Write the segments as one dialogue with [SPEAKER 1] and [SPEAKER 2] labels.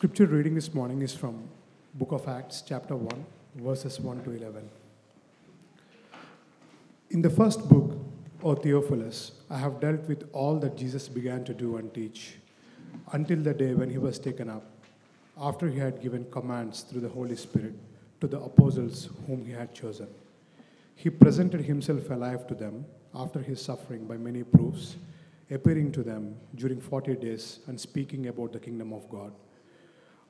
[SPEAKER 1] Scripture reading this morning is from Book of Acts, chapter 1, verses 1 to 11. In the first book, O Theophilus, I have dealt with all that Jesus began to do and teach until the day when he was taken up, after he had given commands through the Holy Spirit to the apostles whom he had chosen. He presented himself alive to them after his suffering by many proofs, appearing to them during 40 days and speaking about the kingdom of God.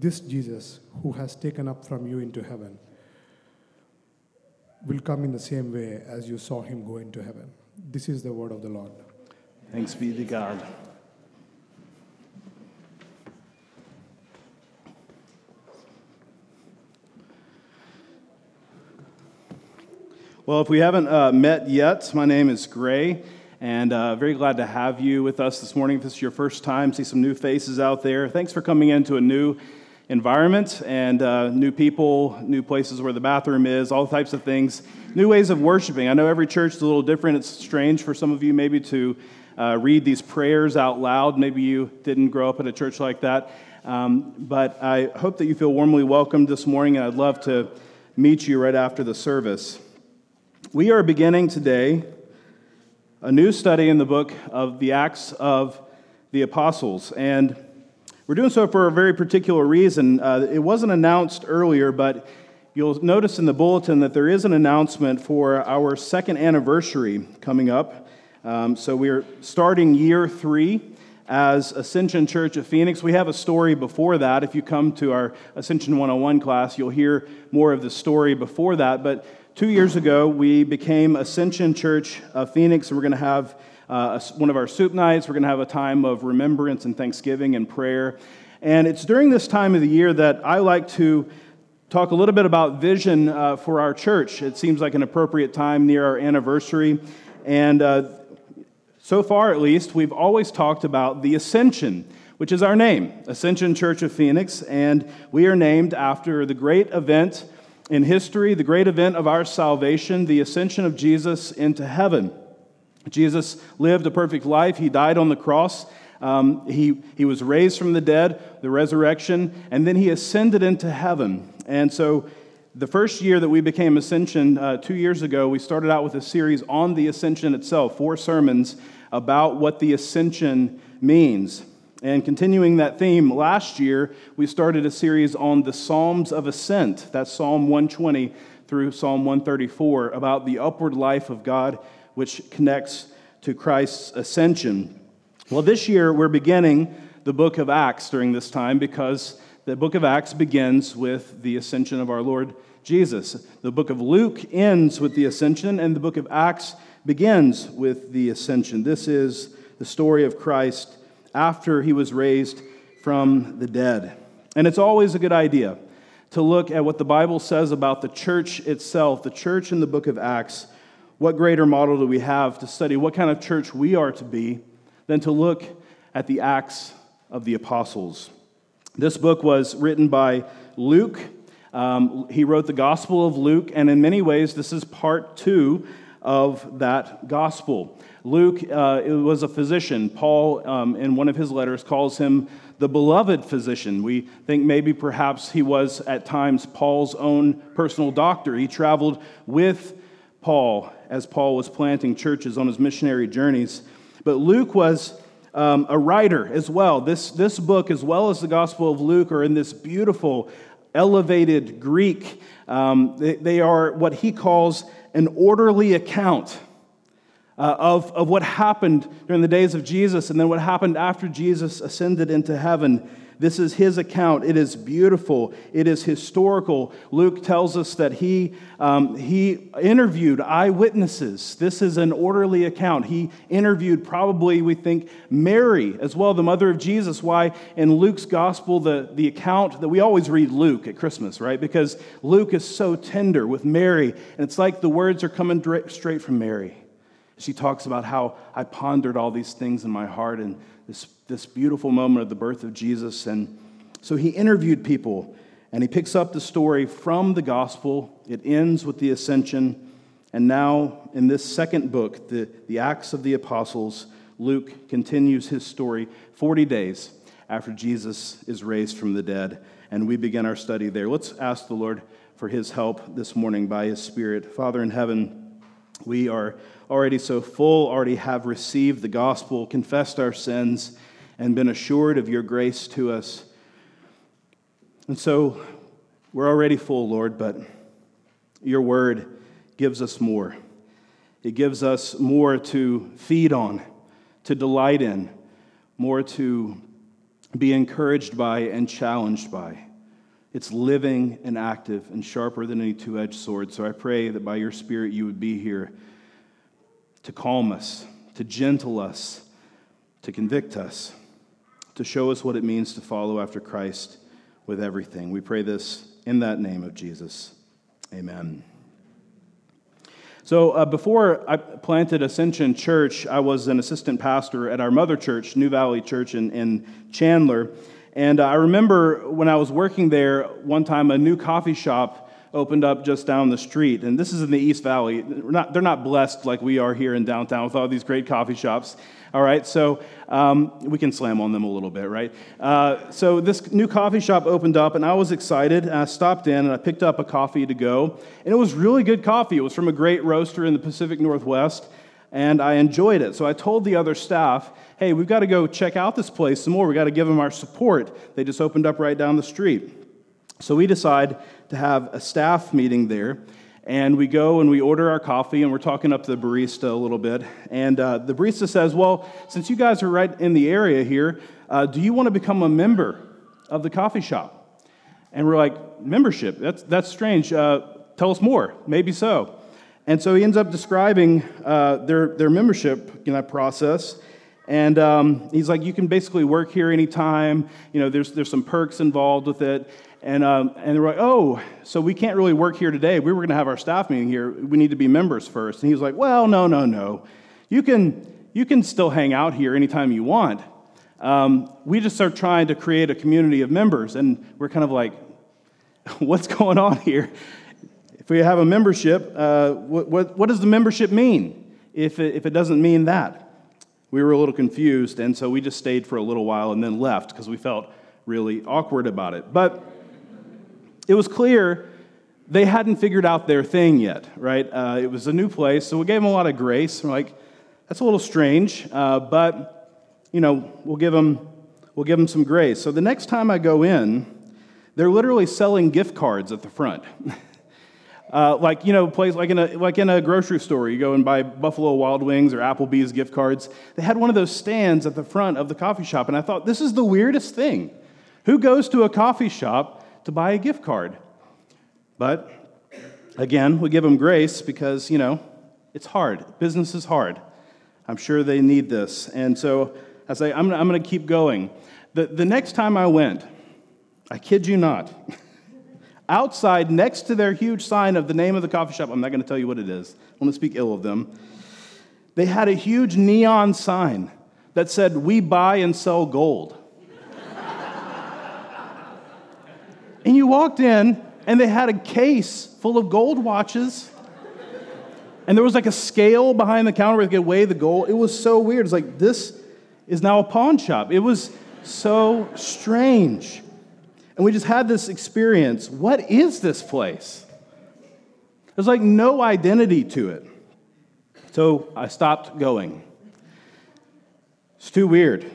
[SPEAKER 1] This Jesus, who has taken up from you into heaven, will come in the same way as you saw him go into heaven. This is the word of the Lord.
[SPEAKER 2] Thanks be to God. Well, if we haven't uh, met yet, my name is Gray, and uh, very glad to have you with us this morning. If this is your first time, see some new faces out there. Thanks for coming into a new environment and uh, new people, new places where the bathroom is, all types of things, new ways of worshiping. I know every church is a little different. It's strange for some of you maybe to uh, read these prayers out loud. Maybe you didn't grow up at a church like that. Um, but I hope that you feel warmly welcomed this morning, and I'd love to meet you right after the service. We are beginning today a new study in the book of the Acts of the Apostles. And we're doing so for a very particular reason. Uh, it wasn't announced earlier, but you'll notice in the bulletin that there is an announcement for our second anniversary coming up. Um, so we're starting year three as Ascension Church of Phoenix. We have a story before that. If you come to our Ascension 101 class, you'll hear more of the story before that. But two years ago, we became Ascension Church of Phoenix, and we're going to have uh, one of our soup nights. We're going to have a time of remembrance and thanksgiving and prayer. And it's during this time of the year that I like to talk a little bit about vision uh, for our church. It seems like an appropriate time near our anniversary. And uh, so far, at least, we've always talked about the ascension which is our name, Ascension Church of Phoenix, and we are named after the great event in history, the great event of our salvation, the ascension of Jesus into heaven. Jesus lived a perfect life. He died on the cross. Um, he, he was raised from the dead, the resurrection, and then he ascended into heaven. And so, the first year that we became Ascension, uh, two years ago, we started out with a series on the ascension itself, four sermons about what the ascension means. And continuing that theme, last year we started a series on the Psalms of Ascent. That's Psalm 120 through Psalm 134 about the upward life of God, which connects to Christ's ascension. Well, this year we're beginning the book of Acts during this time because the book of Acts begins with the ascension of our Lord Jesus. The book of Luke ends with the ascension, and the book of Acts begins with the ascension. This is the story of Christ after he was raised from the dead. And it's always a good idea to look at what the Bible says about the church itself, the church in the book of Acts. What greater model do we have to study what kind of church we are to be than to look at the Acts of the Apostles? This book was written by Luke. Um, he wrote the Gospel of Luke, and in many ways, this is part two of that gospel. Luke uh, was a physician. Paul, um, in one of his letters, calls him the beloved physician. We think maybe perhaps he was at times Paul's own personal doctor. He traveled with Paul as Paul was planting churches on his missionary journeys. But Luke was um, a writer as well. This, this book, as well as the Gospel of Luke, are in this beautiful, elevated Greek. Um, they, they, are what he calls an orderly account uh, of, of what happened during the days of Jesus and then what happened after Jesus ascended into heaven. This is his account. It is beautiful. It is historical. Luke tells us that he, um, he interviewed eyewitnesses. This is an orderly account. He interviewed, probably, we think, Mary as well, the mother of Jesus. Why in Luke's gospel, the, the account that we always read Luke at Christmas, right? Because Luke is so tender with Mary, and it's like the words are coming straight from Mary. She talks about how I pondered all these things in my heart and this, this beautiful moment of the birth of Jesus. And so he interviewed people and he picks up the story from the gospel. It ends with the ascension. And now, in this second book, the, the Acts of the Apostles, Luke continues his story 40 days after Jesus is raised from the dead. And we begin our study there. Let's ask the Lord for his help this morning by his Spirit. Father in heaven, we are already so full, already have received the gospel, confessed our sins, and been assured of your grace to us. And so we're already full, Lord, but your word gives us more. It gives us more to feed on, to delight in, more to be encouraged by and challenged by. It's living and active and sharper than any two edged sword. So I pray that by your Spirit you would be here to calm us, to gentle us, to convict us, to show us what it means to follow after Christ with everything. We pray this in that name of Jesus. Amen. So, uh, before I planted Ascension Church, I was an assistant pastor at our mother church, New Valley Church in, in Chandler. And I remember when I was working there, one time a new coffee shop opened up just down the street. And this is in the East Valley. Not, they're not blessed like we are here in downtown with all these great coffee shops. All right, so um, we can slam on them a little bit, right? Uh, so this new coffee shop opened up, and I was excited. And I stopped in and I picked up a coffee to go. And it was really good coffee. It was from a great roaster in the Pacific Northwest and I enjoyed it. So I told the other staff, hey, we've got to go check out this place some more. We've got to give them our support. They just opened up right down the street. So we decide to have a staff meeting there. And we go and we order our coffee, and we're talking up to the barista a little bit. And uh, the barista says, Well, since you guys are right in the area here, uh, do you want to become a member of the coffee shop? And we're like, Membership? That's, that's strange. Uh, tell us more. Maybe so. And so he ends up describing uh, their, their membership in that process. And um, he's like, you can basically work here anytime. You know, there's, there's some perks involved with it. And, um, and they're like, oh, so we can't really work here today. We were going to have our staff meeting here. We need to be members first. And he was like, well, no, no, no. You can, you can still hang out here anytime you want. Um, we just start trying to create a community of members. And we're kind of like, what's going on here? If we have a membership, uh, what, what, what, does the membership mean if it, if it doesn't mean that? We were a little confused, and so we just stayed for a little while and then left because we felt really awkward about it. But it was clear they hadn't figured out their thing yet, right? Uh, it was a new place, so we gave them a lot of grace. We're like, that's a little strange, uh, but you know, we'll give them we'll give them some grace. So the next time I go in, they're literally selling gift cards at the front. Uh, like you know, place like in a like in a grocery store, you go and buy Buffalo Wild Wings or Applebee's gift cards. They had one of those stands at the front of the coffee shop, and I thought this is the weirdest thing. Who goes to a coffee shop to buy a gift card. But again, we give them grace because, you know, it's hard. Business is hard. I'm sure they need this. And so I say, I'm, I'm going to keep going. The, the next time I went, I kid you not, outside next to their huge sign of the name of the coffee shop, I'm not going to tell you what it is, I'm going to speak ill of them. They had a huge neon sign that said, We buy and sell gold. And you walked in, and they had a case full of gold watches. And there was like a scale behind the counter where they could weigh the gold. It was so weird. It's like, this is now a pawn shop. It was so strange. And we just had this experience. What is this place? There's like no identity to it. So I stopped going. It's too weird.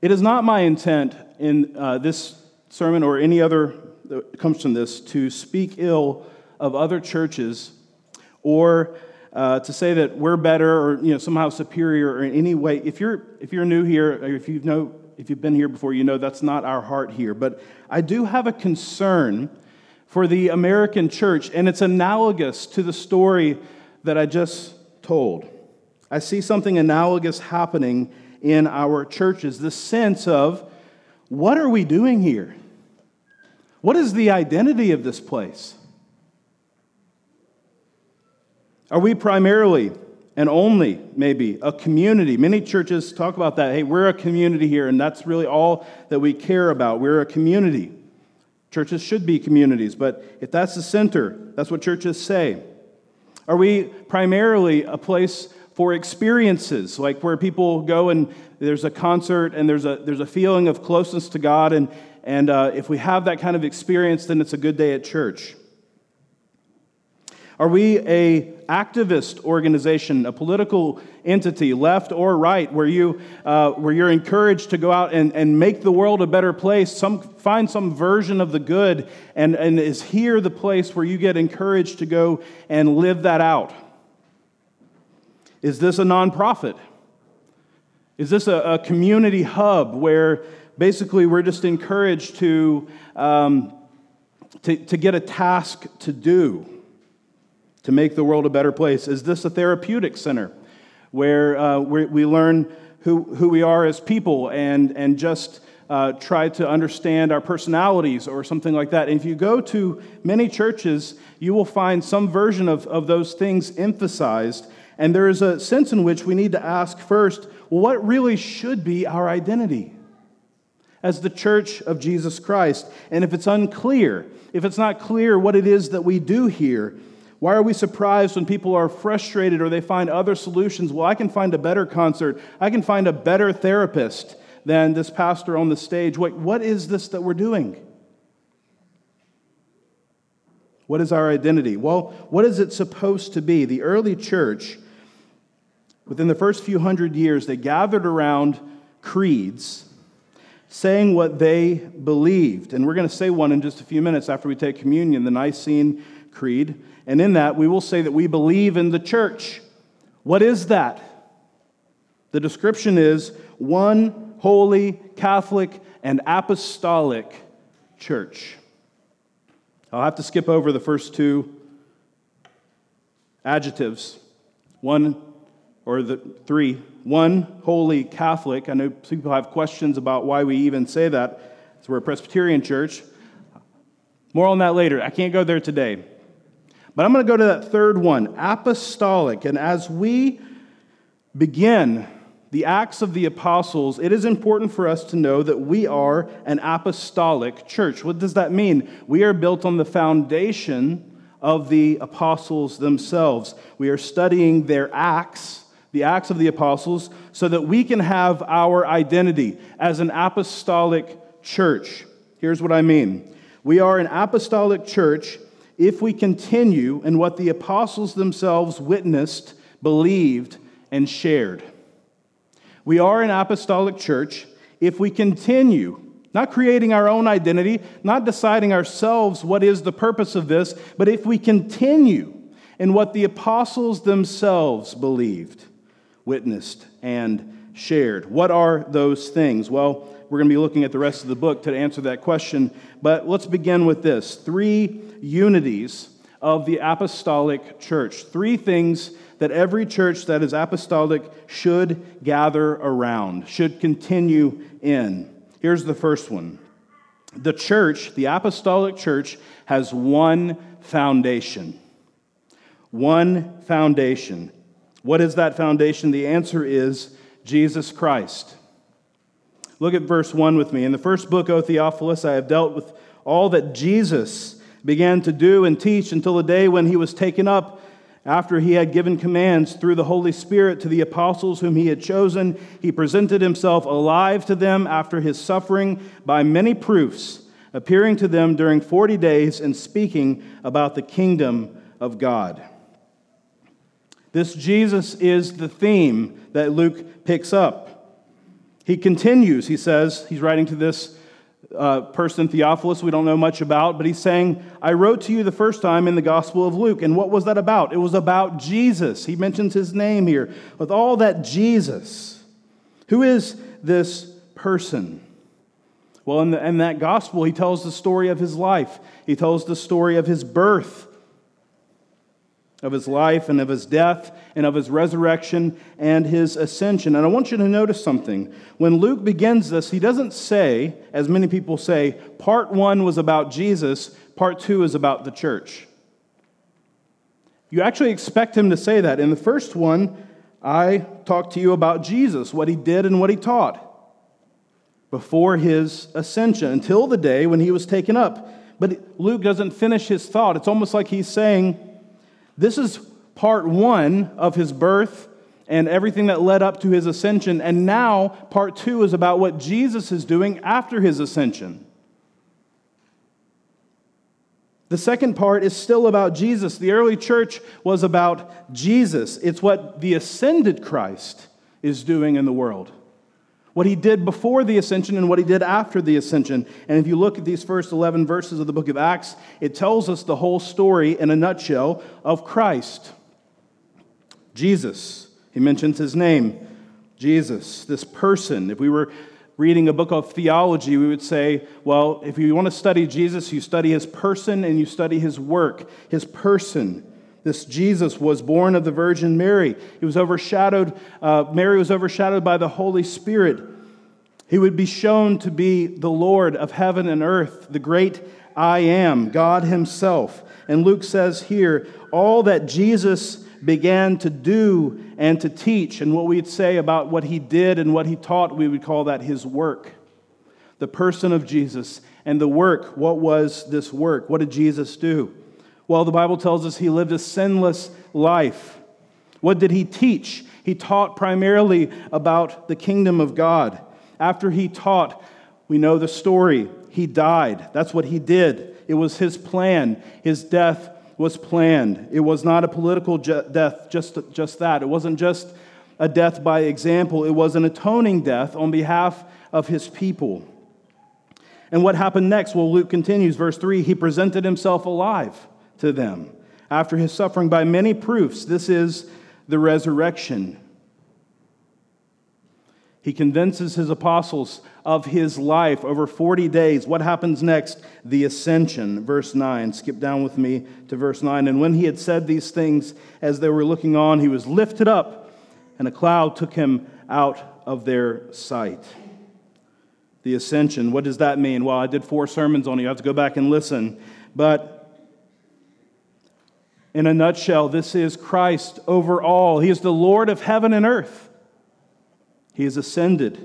[SPEAKER 2] It is not my intent in uh, this sermon or any other that comes from this to speak ill of other churches or uh, to say that we're better or you know somehow superior or in any way. If you're if you're new here, or if you know if you've been here before, you know that's not our heart here. But I do have a concern for the American church, and it's analogous to the story that I just told. I see something analogous happening in our churches the sense of what are we doing here? What is the identity of this place? Are we primarily and only maybe a community? Many churches talk about that. Hey, we're a community here, and that's really all that we care about. We're a community. Churches should be communities, but if that's the center, that's what churches say. Are we primarily a place for experiences, like where people go and there's a concert and there's a, there's a feeling of closeness to God, and, and uh, if we have that kind of experience, then it's a good day at church. Are we a activist organization, a political entity, left or right, where, you, uh, where you're encouraged to go out and, and make the world a better place, some, find some version of the good, and, and is here the place where you get encouraged to go and live that out? Is this a nonprofit? Is this a, a community hub where basically we're just encouraged to, um, to, to get a task to do, to make the world a better place? Is this a therapeutic center where uh, we learn who, who we are as people and, and just uh, try to understand our personalities or something like that? And if you go to many churches, you will find some version of, of those things emphasized and there is a sense in which we need to ask first what really should be our identity as the church of Jesus Christ? And if it's unclear, if it's not clear what it is that we do here, why are we surprised when people are frustrated or they find other solutions? Well, I can find a better concert, I can find a better therapist than this pastor on the stage. Wait, what is this that we're doing? What is our identity? Well, what is it supposed to be? The early church Within the first few hundred years, they gathered around creeds saying what they believed. And we're going to say one in just a few minutes after we take communion, the Nicene Creed. And in that, we will say that we believe in the church. What is that? The description is one holy, Catholic, and apostolic church. I'll have to skip over the first two adjectives. One or the three, one holy Catholic. I know people have questions about why we even say that. So we're a Presbyterian church. More on that later. I can't go there today. But I'm going to go to that third one, apostolic. And as we begin the Acts of the Apostles, it is important for us to know that we are an apostolic church. What does that mean? We are built on the foundation of the apostles themselves. We are studying their acts the Acts of the Apostles, so that we can have our identity as an apostolic church. Here's what I mean we are an apostolic church if we continue in what the apostles themselves witnessed, believed, and shared. We are an apostolic church if we continue not creating our own identity, not deciding ourselves what is the purpose of this, but if we continue in what the apostles themselves believed witnessed, and shared. What are those things? Well, we're going to be looking at the rest of the book to answer that question, but let's begin with this three unities of the apostolic church. Three things that every church that is apostolic should gather around, should continue in. Here's the first one the church, the apostolic church, has one foundation. One foundation. What is that foundation? The answer is Jesus Christ. Look at verse 1 with me. In the first book, O Theophilus, I have dealt with all that Jesus began to do and teach until the day when he was taken up after he had given commands through the Holy Spirit to the apostles whom he had chosen. He presented himself alive to them after his suffering by many proofs, appearing to them during 40 days and speaking about the kingdom of God. This Jesus is the theme that Luke picks up. He continues, he says, he's writing to this uh, person, Theophilus, we don't know much about, but he's saying, I wrote to you the first time in the Gospel of Luke. And what was that about? It was about Jesus. He mentions his name here. With all that Jesus. Who is this person? Well, in, the, in that Gospel, he tells the story of his life, he tells the story of his birth of his life and of his death and of his resurrection and his ascension. And I want you to notice something. When Luke begins this, he doesn't say, as many people say, part one was about Jesus, part two is about the church. You actually expect him to say that. In the first one, I talked to you about Jesus, what he did and what he taught before his ascension, until the day when he was taken up. But Luke doesn't finish his thought. It's almost like he's saying, this is part one of his birth and everything that led up to his ascension. And now, part two is about what Jesus is doing after his ascension. The second part is still about Jesus. The early church was about Jesus. It's what the ascended Christ is doing in the world what he did before the ascension and what he did after the ascension. And if you look at these first 11 verses of the book of Acts, it tells us the whole story in a nutshell of Christ. Jesus, he mentions his name, Jesus, this person. If we were reading a book of theology, we would say, well, if you want to study Jesus, you study his person and you study his work, his person. This Jesus was born of the Virgin Mary. He was overshadowed, uh, Mary was overshadowed by the Holy Spirit. He would be shown to be the Lord of heaven and earth, the great I am, God Himself. And Luke says here, all that Jesus began to do and to teach, and what we'd say about what He did and what He taught, we would call that His work. The person of Jesus and the work. What was this work? What did Jesus do? Well, the Bible tells us he lived a sinless life. What did he teach? He taught primarily about the kingdom of God. After he taught, we know the story. He died. That's what he did. It was his plan. His death was planned. It was not a political death, just, just that. It wasn't just a death by example, it was an atoning death on behalf of his people. And what happened next? Well, Luke continues, verse 3 he presented himself alive to them. After his suffering by many proofs, this is the resurrection. He convinces his apostles of his life over 40 days. What happens next? The ascension. Verse 9. Skip down with me to verse 9. And when he had said these things, as they were looking on, he was lifted up, and a cloud took him out of their sight. The ascension. What does that mean? Well, I did four sermons on it. You have to go back and listen. But in a nutshell, this is Christ over all. He is the Lord of heaven and earth. He has ascended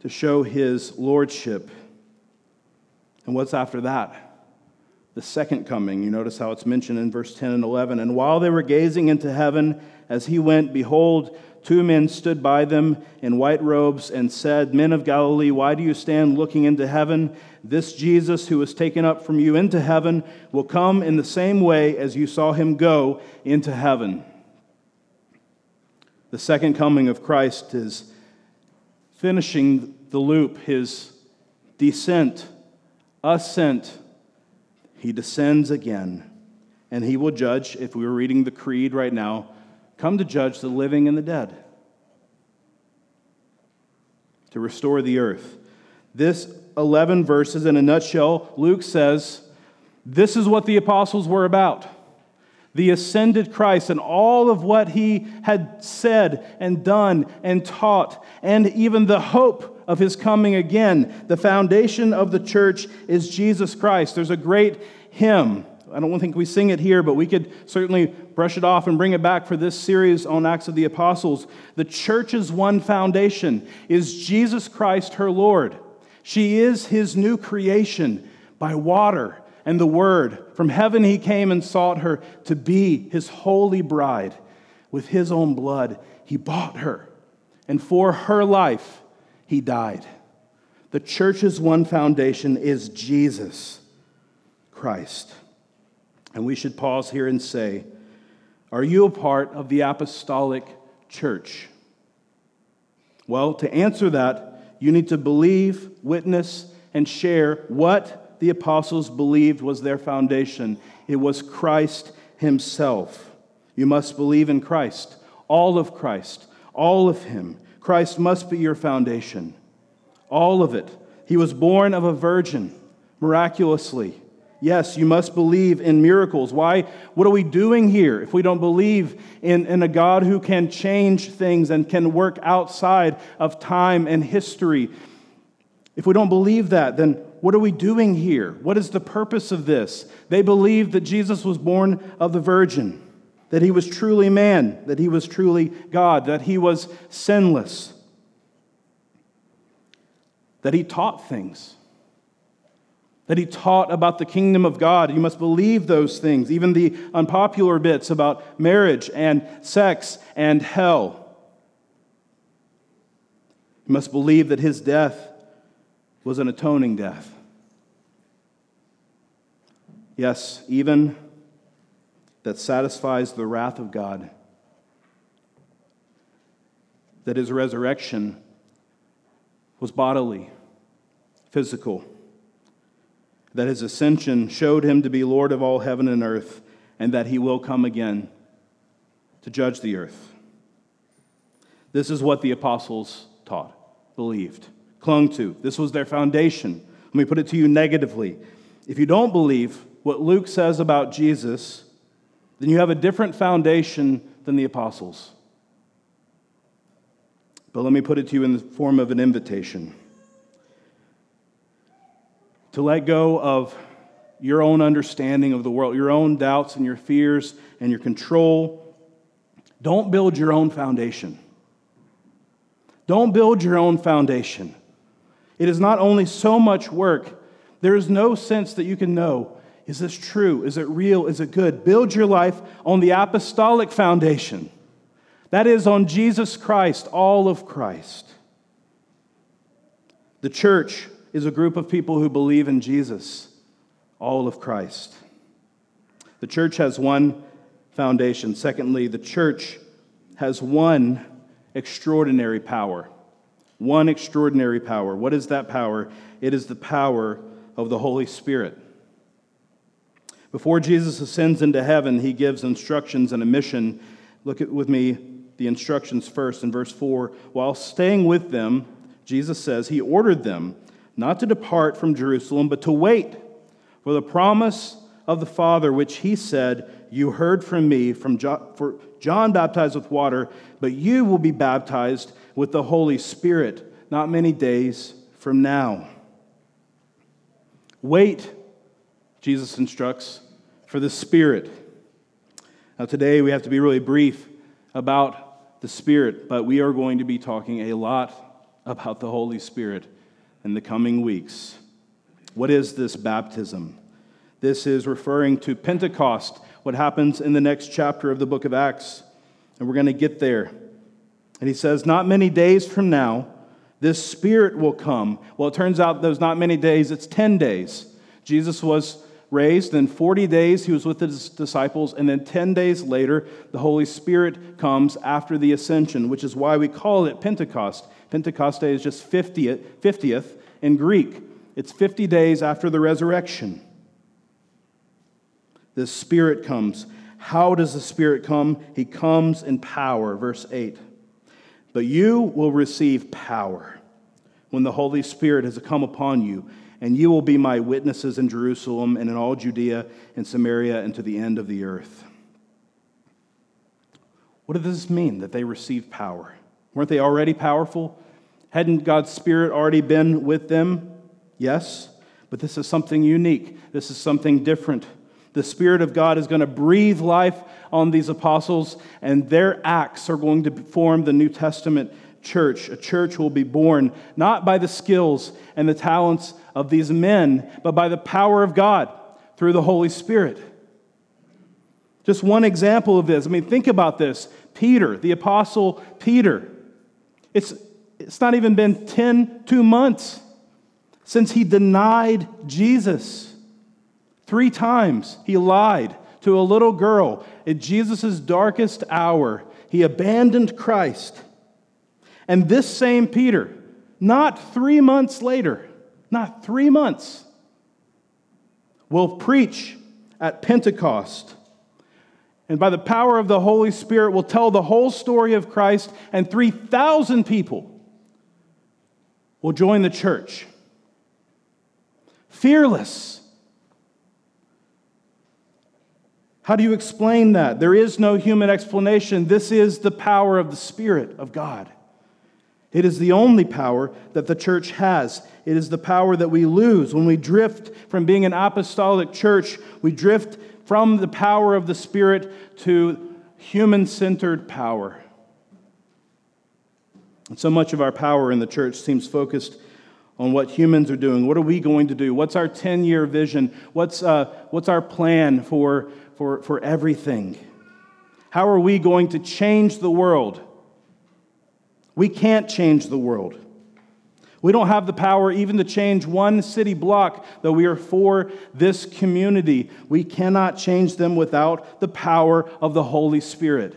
[SPEAKER 2] to show his lordship. And what's after that? The second coming. You notice how it's mentioned in verse 10 and 11. And while they were gazing into heaven as he went, behold, Two men stood by them in white robes and said, Men of Galilee, why do you stand looking into heaven? This Jesus who was taken up from you into heaven will come in the same way as you saw him go into heaven. The second coming of Christ is finishing the loop, his descent, ascent. He descends again, and he will judge, if we were reading the creed right now, come to judge the living and the dead, to restore the earth. This 11 verses, in a nutshell, Luke says this is what the apostles were about. The ascended Christ and all of what he had said and done and taught, and even the hope of his coming again. The foundation of the church is Jesus Christ. There's a great hymn I don't think we sing it here, but we could certainly brush it off and bring it back for this series on Acts of the Apostles. The church's one foundation is Jesus Christ, her Lord. She is his new creation by water and the word. From heaven he came and sought her to be his holy bride. With his own blood, he bought her. And for her life, he died. The church's one foundation is Jesus Christ. And we should pause here and say, Are you a part of the apostolic church? Well, to answer that, you need to believe, witness, and share what the apostles believed was their foundation. It was Christ Himself. You must believe in Christ, all of Christ, all of Him. Christ must be your foundation, all of it. He was born of a virgin miraculously. Yes, you must believe in miracles. Why? What are we doing here if we don't believe in, in a God who can change things and can work outside of time and history? If we don't believe that, then what are we doing here? What is the purpose of this? They believed that Jesus was born of the Virgin, that he was truly man, that he was truly God, that he was sinless, that he taught things that he taught about the kingdom of God. You must believe those things, even the unpopular bits about marriage and sex and hell. You must believe that his death was an atoning death. Yes, even that satisfies the wrath of God. That his resurrection was bodily, physical that his ascension showed him to be Lord of all heaven and earth, and that he will come again to judge the earth. This is what the apostles taught, believed, clung to. This was their foundation. Let me put it to you negatively. If you don't believe what Luke says about Jesus, then you have a different foundation than the apostles. But let me put it to you in the form of an invitation to let go of your own understanding of the world, your own doubts and your fears and your control. Don't build your own foundation. Don't build your own foundation. It is not only so much work, there is no sense that you can know is this true? Is it real? Is it good? Build your life on the apostolic foundation. That is on Jesus Christ, all of Christ. The church is a group of people who believe in Jesus, all of Christ. The church has one foundation. Secondly, the church has one extraordinary power. One extraordinary power. What is that power? It is the power of the Holy Spirit. Before Jesus ascends into heaven, he gives instructions and a mission. Look at with me the instructions first in verse 4. While staying with them, Jesus says, He ordered them not to depart from Jerusalem, but to wait for the promise of the Father, which he said, You heard from me, from John, for John baptized with water, but you will be baptized with the Holy Spirit not many days from now. Wait, Jesus instructs, for the Spirit. Now, today we have to be really brief about the Spirit, but we are going to be talking a lot about the Holy Spirit in the coming weeks. What is this baptism? This is referring to Pentecost, what happens in the next chapter of the book of Acts. And we're going to get there. And he says, Not many days from now, this Spirit will come. Well, it turns out those not many days, it's 10 days. Jesus was raised, then 40 days he was with his disciples, and then 10 days later, the Holy Spirit comes after the ascension, which is why we call it Pentecost. Pentecost Day is just 50th, 50th in Greek. It's 50 days after the resurrection. The Spirit comes. How does the Spirit come? He comes in power, verse 8. But you will receive power when the Holy Spirit has come upon you, and you will be my witnesses in Jerusalem and in all Judea and Samaria and to the end of the earth. What does this mean that they receive power? Weren't they already powerful? Hadn't God's Spirit already been with them? Yes. But this is something unique. This is something different. The Spirit of God is going to breathe life on these apostles, and their acts are going to form the New Testament church. A church will be born not by the skills and the talents of these men, but by the power of God through the Holy Spirit. Just one example of this. I mean, think about this. Peter, the apostle Peter. It's, it's not even been 10, two months since he denied Jesus. Three times he lied to a little girl at Jesus' darkest hour. He abandoned Christ. And this same Peter, not three months later, not three months, will preach at Pentecost. And by the power of the Holy Spirit, will tell the whole story of Christ, and 3,000 people will join the church. Fearless. How do you explain that? There is no human explanation. This is the power of the Spirit of God. It is the only power that the church has. It is the power that we lose when we drift from being an apostolic church. We drift from the power of the Spirit to human centered power. And so much of our power in the church seems focused on what humans are doing. What are we going to do? What's our 10 year vision? What's, uh, what's our plan for, for, for everything? How are we going to change the world? We can't change the world. We don't have the power even to change one city block, though we are for this community. We cannot change them without the power of the Holy Spirit.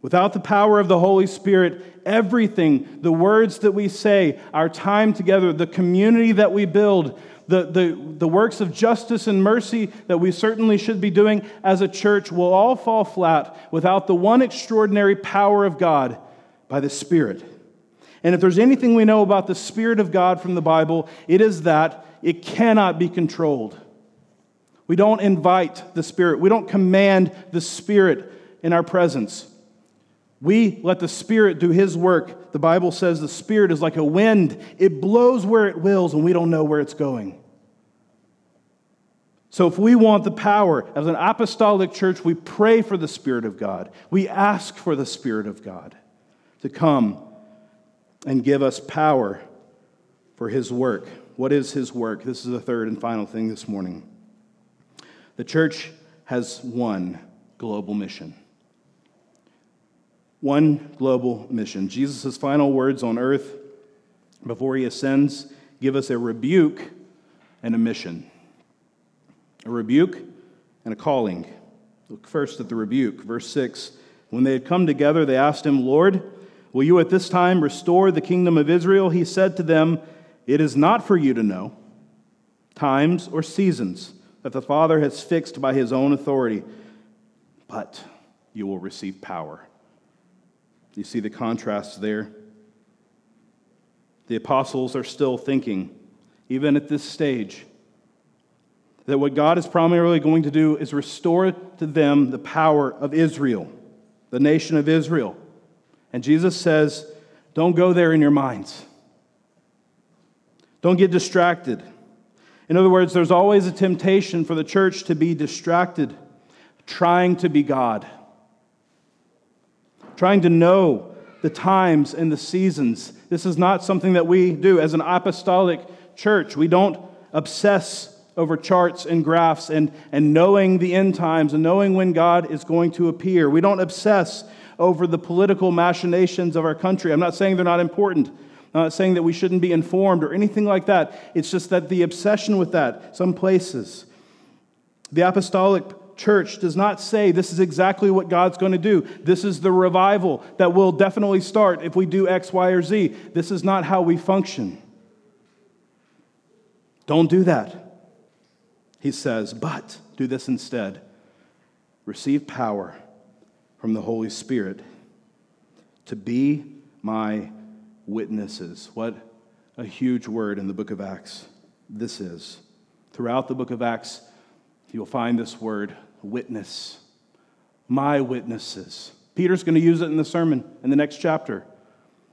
[SPEAKER 2] Without the power of the Holy Spirit, everything, the words that we say, our time together, the community that we build, the, the, the works of justice and mercy that we certainly should be doing as a church will all fall flat without the one extraordinary power of God by the Spirit. And if there's anything we know about the Spirit of God from the Bible, it is that it cannot be controlled. We don't invite the Spirit, we don't command the Spirit in our presence. We let the Spirit do His work. The Bible says the Spirit is like a wind, it blows where it wills, and we don't know where it's going. So, if we want the power, as an apostolic church, we pray for the Spirit of God. We ask for the Spirit of God to come and give us power for his work. What is his work? This is the third and final thing this morning. The church has one global mission. One global mission. Jesus' final words on earth before he ascends give us a rebuke and a mission. A rebuke and a calling. Look first at the rebuke. Verse 6 When they had come together, they asked him, Lord, Will you at this time restore the kingdom of Israel? He said to them, It is not for you to know times or seasons that the Father has fixed by his own authority, but you will receive power. You see the contrast there? The apostles are still thinking, even at this stage, that what God is primarily going to do is restore to them the power of Israel, the nation of Israel. And Jesus says, don't go there in your minds. Don't get distracted. In other words, there's always a temptation for the church to be distracted, trying to be God, trying to know the times and the seasons. This is not something that we do as an apostolic church. We don't obsess over charts and graphs and, and knowing the end times and knowing when God is going to appear. We don't obsess over the political machinations of our country. I'm not saying they're not important. I'm not saying that we shouldn't be informed or anything like that. It's just that the obsession with that, some places, the apostolic church does not say this is exactly what God's going to do. This is the revival that will definitely start if we do X, Y, or Z. This is not how we function. Don't do that. He says, but do this instead receive power from the Holy Spirit to be my witnesses. What a huge word in the book of Acts this is. Throughout the book of Acts, you'll find this word, witness. My witnesses. Peter's going to use it in the sermon in the next chapter.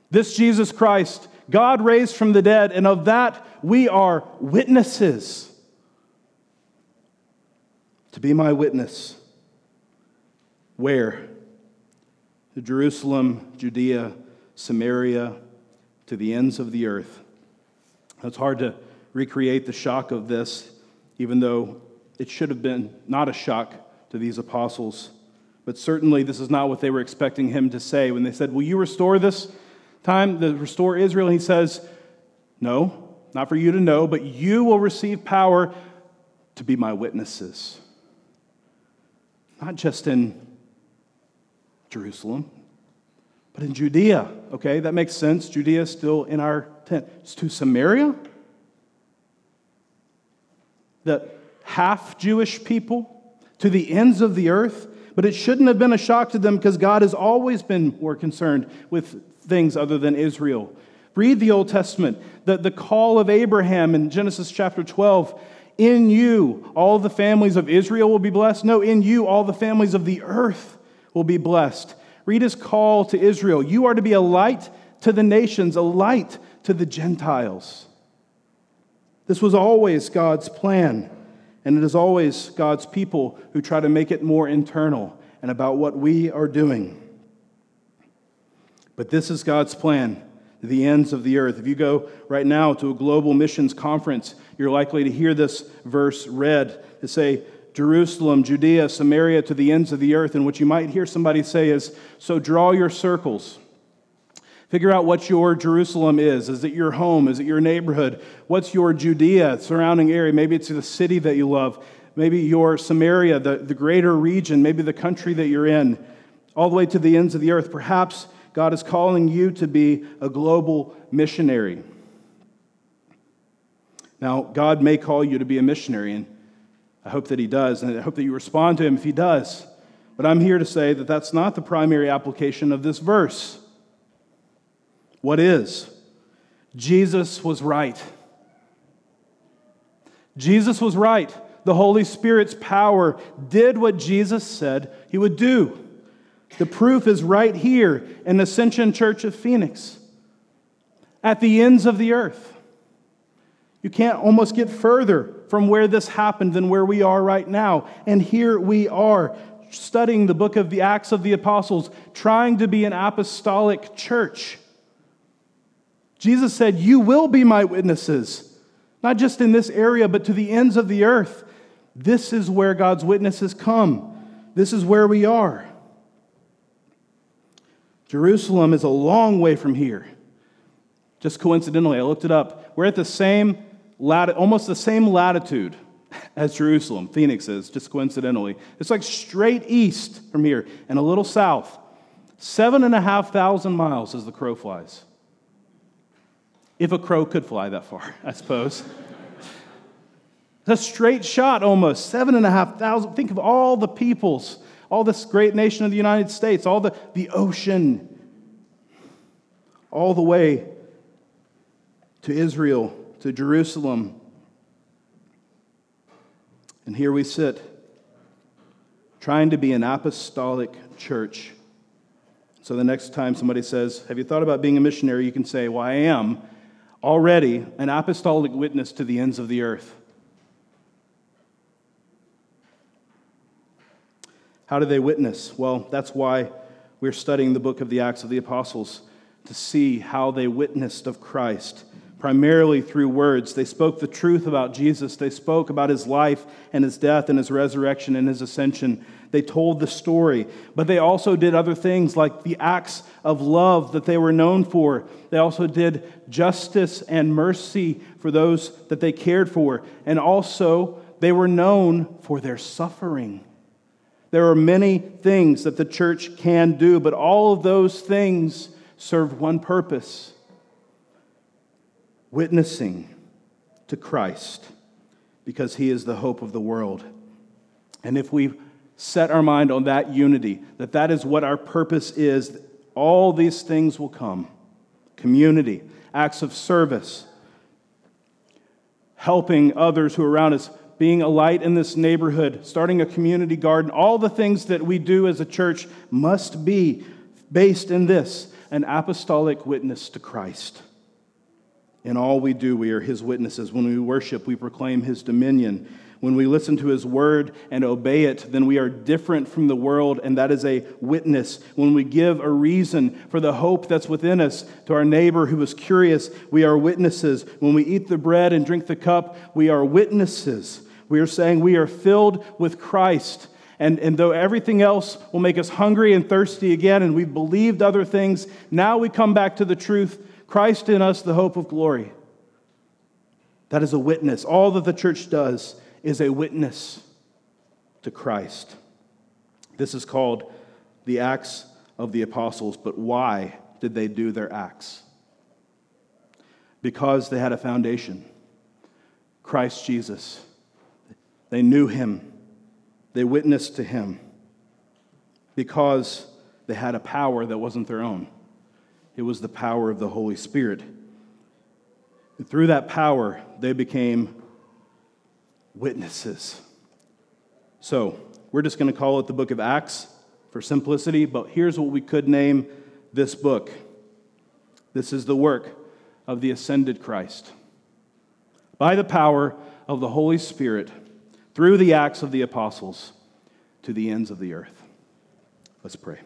[SPEAKER 2] This Jesus Christ, God raised from the dead, and of that we are witnesses. To be my witness. Where? To Jerusalem, Judea, Samaria, to the ends of the earth. It's hard to recreate the shock of this, even though it should have been not a shock to these apostles. But certainly, this is not what they were expecting him to say when they said, Will you restore this time, to restore Israel? And he says, No, not for you to know, but you will receive power to be my witnesses. not just in Jerusalem, but in Judea. Okay, that makes sense. Judea is still in our tent. It's to Samaria, the half Jewish people, to the ends of the earth. But it shouldn't have been a shock to them because God has always been more concerned with things other than Israel. Read the Old Testament, the, the call of Abraham in Genesis chapter 12. In you, all the families of Israel will be blessed. No, in you, all the families of the earth will be blessed. Read his call to Israel. You are to be a light to the nations, a light to the Gentiles. This was always God's plan, and it is always God's people who try to make it more internal and about what we are doing. But this is God's plan to the ends of the earth. If you go right now to a global missions conference, you're likely to hear this verse read to say, Jerusalem, Judea, Samaria, to the ends of the earth. And what you might hear somebody say is, So draw your circles. Figure out what your Jerusalem is. Is it your home? Is it your neighborhood? What's your Judea, surrounding area? Maybe it's the city that you love. Maybe your Samaria, the, the greater region, maybe the country that you're in, all the way to the ends of the earth. Perhaps God is calling you to be a global missionary. Now, God may call you to be a missionary, and I hope that He does, and I hope that you respond to Him if He does. But I'm here to say that that's not the primary application of this verse. What is? Jesus was right. Jesus was right. The Holy Spirit's power did what Jesus said He would do. The proof is right here in Ascension Church of Phoenix, at the ends of the earth. You can't almost get further from where this happened than where we are right now. And here we are, studying the book of the Acts of the Apostles, trying to be an apostolic church. Jesus said, You will be my witnesses, not just in this area, but to the ends of the earth. This is where God's witnesses come. This is where we are. Jerusalem is a long way from here. Just coincidentally, I looked it up. We're at the same almost the same latitude as Jerusalem, Phoenix is, just coincidentally. It's like straight east from here and a little south. Seven and a half thousand miles as the crow flies. If a crow could fly that far, I suppose. It's a straight shot almost, seven and a half thousand. Think of all the peoples, all this great nation of the United States, all the, the ocean, all the way to Israel to Jerusalem. And here we sit, trying to be an apostolic church. So the next time somebody says, Have you thought about being a missionary? you can say, Well, I am already an apostolic witness to the ends of the earth. How do they witness? Well, that's why we're studying the book of the Acts of the Apostles to see how they witnessed of Christ primarily through words. They spoke the truth about Jesus. They spoke about his life and his death and his resurrection and his ascension. They told the story, but they also did other things like the acts of love that they were known for. They also did justice and mercy for those that they cared for. And also, they were known for their suffering. There are many things that the church can do, but all of those things serve one purpose witnessing to Christ because he is the hope of the world. And if we set our mind on that unity, that that is what our purpose is, all these things will come community, acts of service, helping others who are around us, being a light in this neighborhood, starting a community garden, all the things that we do as a church must be based in this an apostolic witness to Christ. In all we do, we are his witnesses. When we worship, we proclaim his dominion. When we listen to his word and obey it, then we are different from the world, and that is a witness. When we give a reason for the hope that's within us to our neighbor who is curious, we are witnesses. When we eat the bread and drink the cup, we are witnesses. We are saying we are filled with Christ. And, and though everything else will make us hungry and thirsty again, and we've believed other things, now we come back to the truth Christ in us, the hope of glory. That is a witness. All that the church does is a witness to Christ. This is called the Acts of the Apostles. But why did they do their acts? Because they had a foundation Christ Jesus. They knew him, they witnessed to him. Because they had a power that wasn't their own, it was the power of the Holy Spirit. And through that power, they became witnesses. So, we're just going to call it the book of Acts for simplicity, but here's what we could name this book this is the work of the ascended Christ. By the power of the Holy Spirit, through the acts of the apostles, to the ends of the earth. Let's pray.